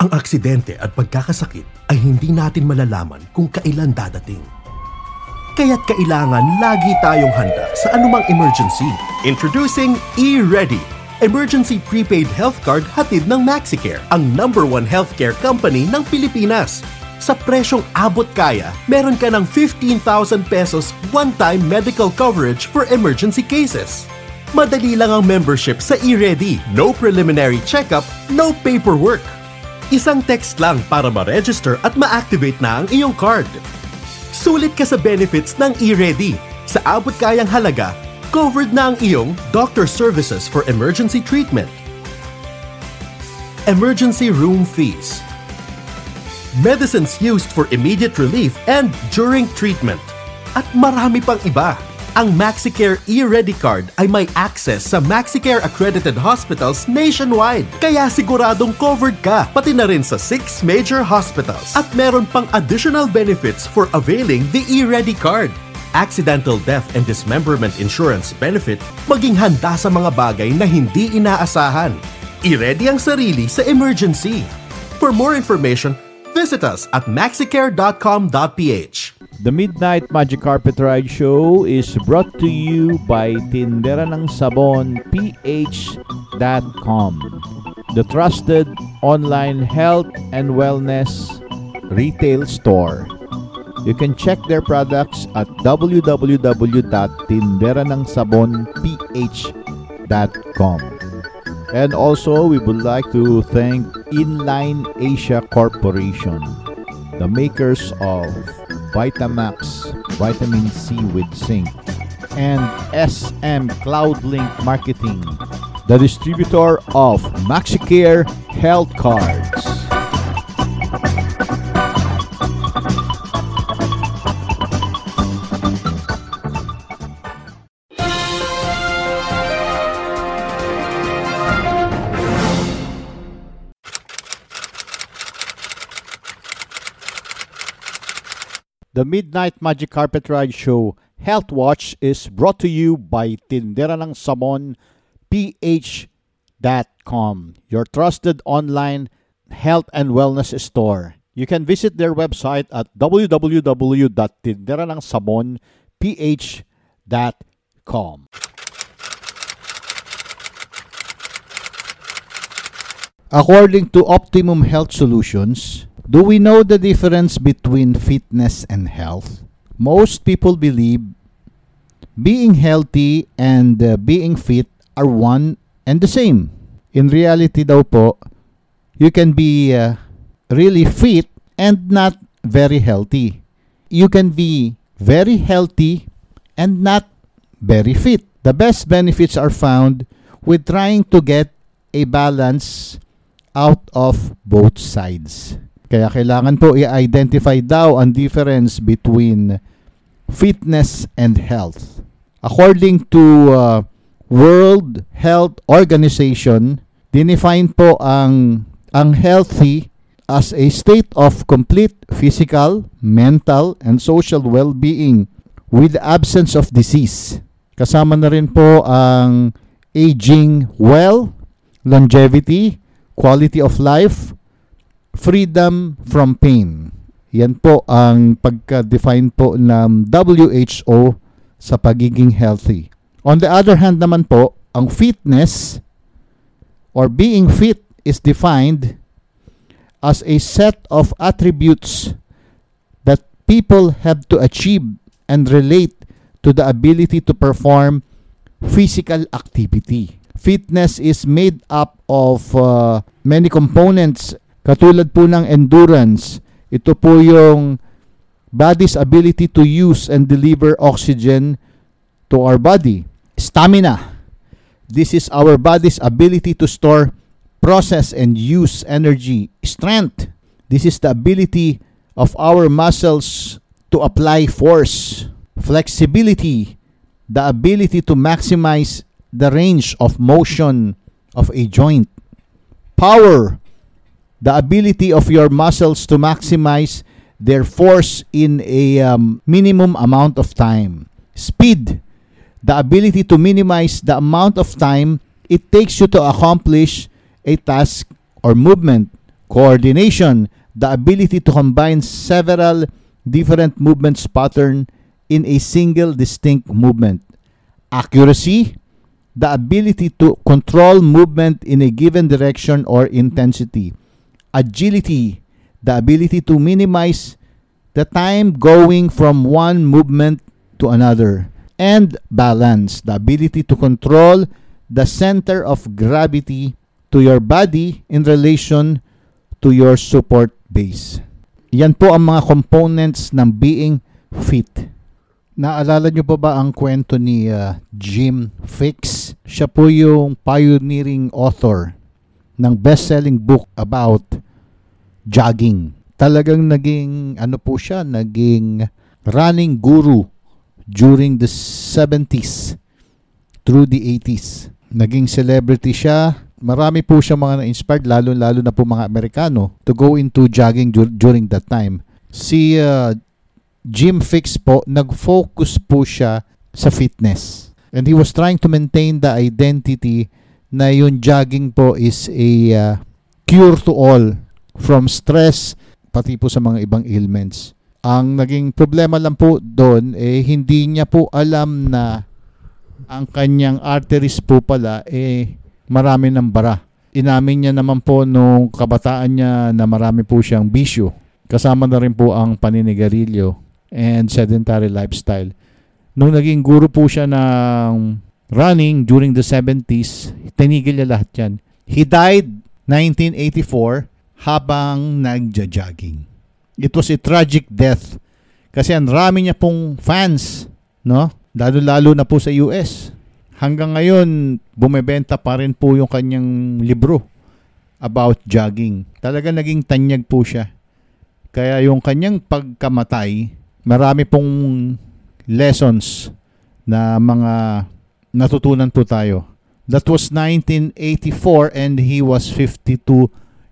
Ang aksidente at pagkakasakit ay hindi natin malalaman kung kailan dadating. Kaya't kailangan lagi tayong handa sa anumang emergency. Introducing E-Ready, Emergency Prepaid Health Card hatid ng MaxiCare, ang number one healthcare company ng Pilipinas. Sa presyong abot kaya, meron ka ng 15,000 pesos one-time medical coverage for emergency cases. Madali lang ang membership sa eReady. No preliminary checkup, no paperwork. Isang text lang para ma-register at ma-activate na ang iyong card. Sulit ka sa benefits ng eReady. Sa abot kayang halaga, covered na ang iyong doctor services for emergency treatment. Emergency room fees. Medicines used for immediate relief and during treatment. At marami pang iba. Ang MaxiCare e-Ready Card ay may access sa MaxiCare accredited hospitals nationwide. Kaya siguradong covered ka, pati na rin sa 6 major hospitals. At meron pang additional benefits for availing the e-Ready Card. Accidental death and dismemberment insurance benefit, maging handa sa mga bagay na hindi inaasahan. I-ready ang sarili sa emergency. For more information, visit us at maxicare.com.ph. The Midnight Magic Carpet Ride Show is brought to you by Tindera ng Sabon PH.com, the trusted online health and wellness retail store. You can check their products at www.tinderanangsabonph.com. And also, we would like to thank Inline Asia Corporation, the makers of Vitamax Vitamin C with Zinc, and SM Cloudlink Marketing, the distributor of MaxiCare Health Cards. The Midnight Magic Carpet Ride Show Health Watch is brought to you by Tindera ng Samon PH.com, your trusted online health and wellness store. You can visit their website at www.tinderanangsabonph.com. According to Optimum Health Solutions, do we know the difference between fitness and health? Most people believe being healthy and uh, being fit are one and the same. In reality daw po, you can be uh, really fit and not very healthy. You can be very healthy and not very fit. The best benefits are found with trying to get a balance out of both sides. Kaya kailangan po i-identify daw ang difference between fitness and health. According to uh, World Health Organization, dinefine po ang ang healthy as a state of complete physical, mental, and social well-being with absence of disease. Kasama na rin po ang aging well, longevity, quality of life, freedom from pain. Yan po ang pagka-define po ng WHO sa pagiging healthy. On the other hand naman po, ang fitness or being fit is defined as a set of attributes that people have to achieve and relate to the ability to perform physical activity. Fitness is made up of uh, many components katulad po ng endurance. Ito po yung body's ability to use and deliver oxygen to our body. Stamina. This is our body's ability to store, process, and use energy. Strength. This is the ability of our muscles to apply force. Flexibility. The ability to maximize the range of motion of a joint. Power. The ability of your muscles to maximize their force in a um, minimum amount of time. Speed, the ability to minimize the amount of time it takes you to accomplish a task or movement Coordination, the ability to combine several different movements pattern in a single distinct movement. Accuracy, the ability to control movement in a given direction or intensity. Agility, the ability to minimize the time going from one movement to another. And balance, the ability to control the center of gravity to your body in relation to your support base. Yan po ang mga components ng being fit. Naalala nyo pa ba ang kwento ni uh, Jim Fix? Siya po yung pioneering author ng best-selling book about jogging. Talagang naging, ano po siya, naging running guru during the 70s through the 80s. Naging celebrity siya marami po siya mga na-inspired, lalo-lalo na po mga Amerikano, to go into jogging dur- during that time. Si uh, Jim Fix po, nag-focus po siya sa fitness. And he was trying to maintain the identity na yung jogging po is a uh, cure to all from stress pati po sa mga ibang ailments. Ang naging problema lang po doon eh hindi niya po alam na ang kanyang arteries po pala eh marami ng bara. Inamin niya naman po nung kabataan niya na marami po siyang bisyo. Kasama na rin po ang paninigarilyo and sedentary lifestyle. Nung naging guru po siya ng running during the 70s, tinigil niya lahat yan. He died 1984 habang nagja-jogging. It was a tragic death kasi ang rami niya pong fans, no? Lalo-lalo na po sa US hanggang ngayon, bumebenta pa rin po yung kanyang libro about jogging. Talaga naging tanyag po siya. Kaya yung kanyang pagkamatay, marami pong lessons na mga natutunan po tayo. That was 1984 and he was 52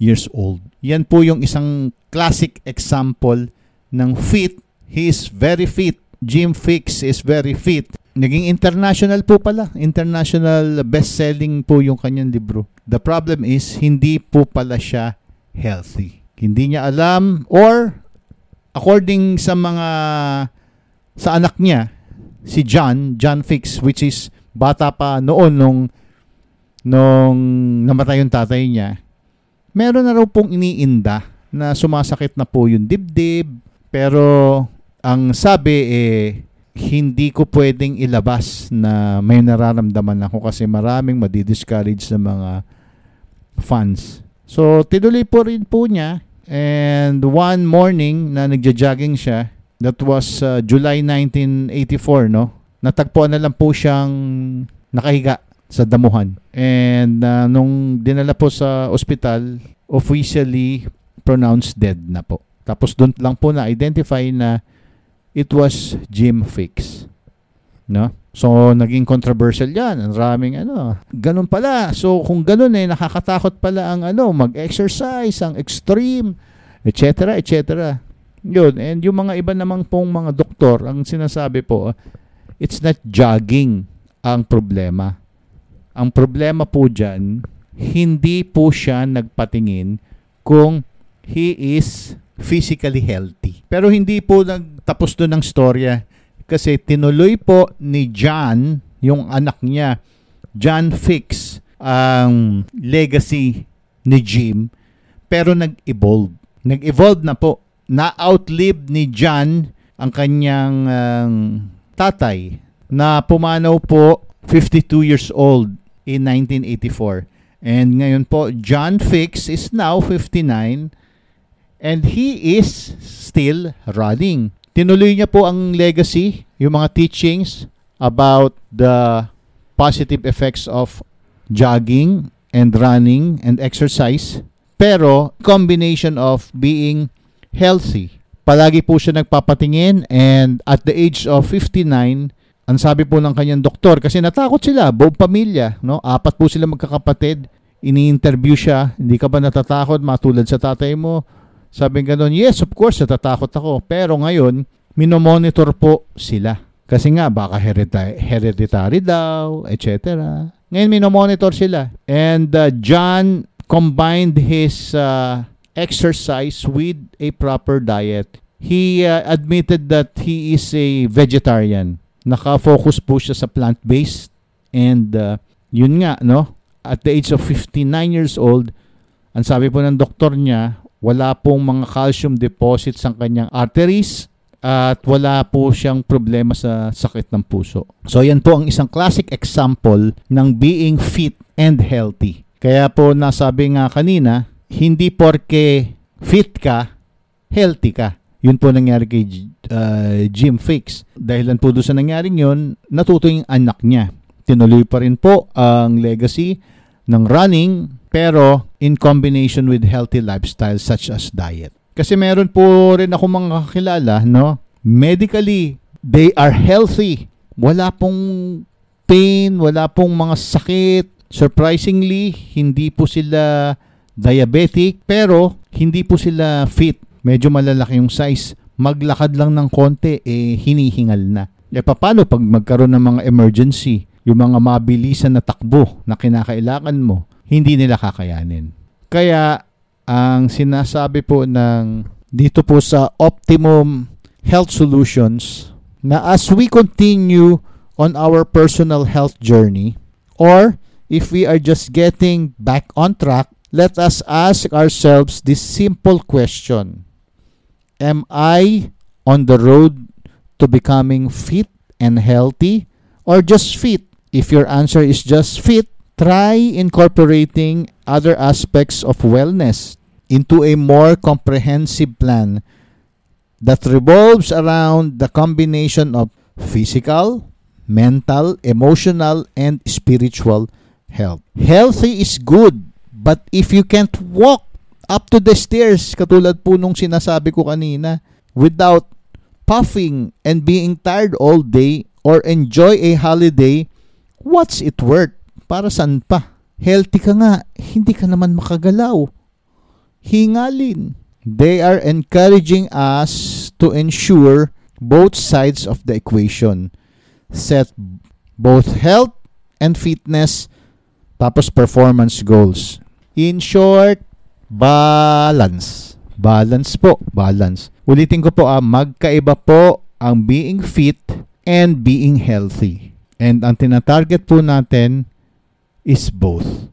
years old. Yan po yung isang classic example ng fit. He is very fit. Jim Fix is very fit. Naging international po pala. International best-selling po yung kanyang libro. The problem is, hindi po pala siya healthy. Hindi niya alam or according sa mga sa anak niya, si John, John Fix, which is bata pa noon nung nung namatay yung tatay niya, meron na raw pong iniinda na sumasakit na po yung dibdib. Pero ang sabi eh hindi ko pwedeng ilabas na may nararamdaman ako kasi maraming madi-discourage sa mga fans. So, tinuloy po rin po niya and one morning na nagja-jogging siya, that was uh, July 1984, no? Natagpuan na lang po siyang nakahiga sa damuhan. And uh, nung dinala po sa ospital, officially pronounced dead na po. Tapos doon lang po na-identify na it was Jim Fix. No? So, naging controversial yan. Ang raming ano. Ganun pala. So, kung ganun eh, nakakatakot pala ang ano, mag-exercise, ang extreme, etc., etc. Yun. And yung mga iba namang pong mga doktor, ang sinasabi po, it's not jogging ang problema. Ang problema po dyan, hindi po siya nagpatingin kung he is physically healthy. Pero hindi po nagtapos doon ng storya kasi tinuloy po ni John, yung anak niya, John Fix, ang legacy ni Jim pero nag-evolve. Nag-evolve na po. Na-outlive ni John ang kanyang um, tatay na pumanaw po 52 years old in 1984. And ngayon po, John Fix is now 59 And he is still running. Tinuloy niya po ang legacy, yung mga teachings about the positive effects of jogging and running and exercise. Pero combination of being healthy. Palagi po siya nagpapatingin and at the age of 59, ang sabi po ng kanyang doktor kasi natakot sila, buong pamilya, no? Apat po sila magkakapatid. Ini-interview siya, hindi ka ba natatakot matulad sa tatay mo? Sabi gano'n, yes, of course, natatakot ako. Pero ngayon, minomonitor po sila. Kasi nga, baka hereditary, hereditary daw, etc. Ngayon, minomonitor sila. And uh, John combined his uh, exercise with a proper diet. He uh, admitted that he is a vegetarian. Naka-focus po siya sa plant-based and uh, yun nga, no? At the age of 59 years old, ang sabi po ng doktor niya, wala pong mga calcium deposits sa kanyang arteries at wala po siyang problema sa sakit ng puso. So yan po ang isang classic example ng being fit and healthy. Kaya po nasabi nga kanina, hindi porke fit ka, healthy ka. Yun po nangyari kay uh, Jim Fix. Dahilan po doon sa nangyaring yun, natuto yung anak niya. Tinuloy pa rin po ang legacy ng running pero in combination with healthy lifestyle such as diet. Kasi meron po rin ako mga kakilala, no? Medically, they are healthy. Wala pong pain, wala pong mga sakit. Surprisingly, hindi po sila diabetic, pero hindi po sila fit. Medyo malalaki yung size. Maglakad lang ng konti, eh, hinihingal na. E paano pag magkaroon ng mga emergency? Yung mga mabilisan na takbo na kinakailangan mo, hindi nila kakayanin. Kaya, ang sinasabi po ng dito po sa Optimum Health Solutions na as we continue on our personal health journey or if we are just getting back on track, let us ask ourselves this simple question. Am I on the road to becoming fit and healthy or just fit? If your answer is just fit, try incorporating other aspects of wellness into a more comprehensive plan that revolves around the combination of physical, mental, emotional, and spiritual health. Healthy is good, but if you can't walk up to the stairs, katulad po nung sinasabi ko kanina, without puffing and being tired all day or enjoy a holiday, what's it worth? Para saan pa? Healthy ka nga, hindi ka naman makagalaw hingalin. They are encouraging us to ensure both sides of the equation. Set both health and fitness tapos performance goals. In short, balance. Balance po, balance. Ulitin ko po, ah, magkaiba po ang being fit and being healthy. And ang tinatarget po natin is both.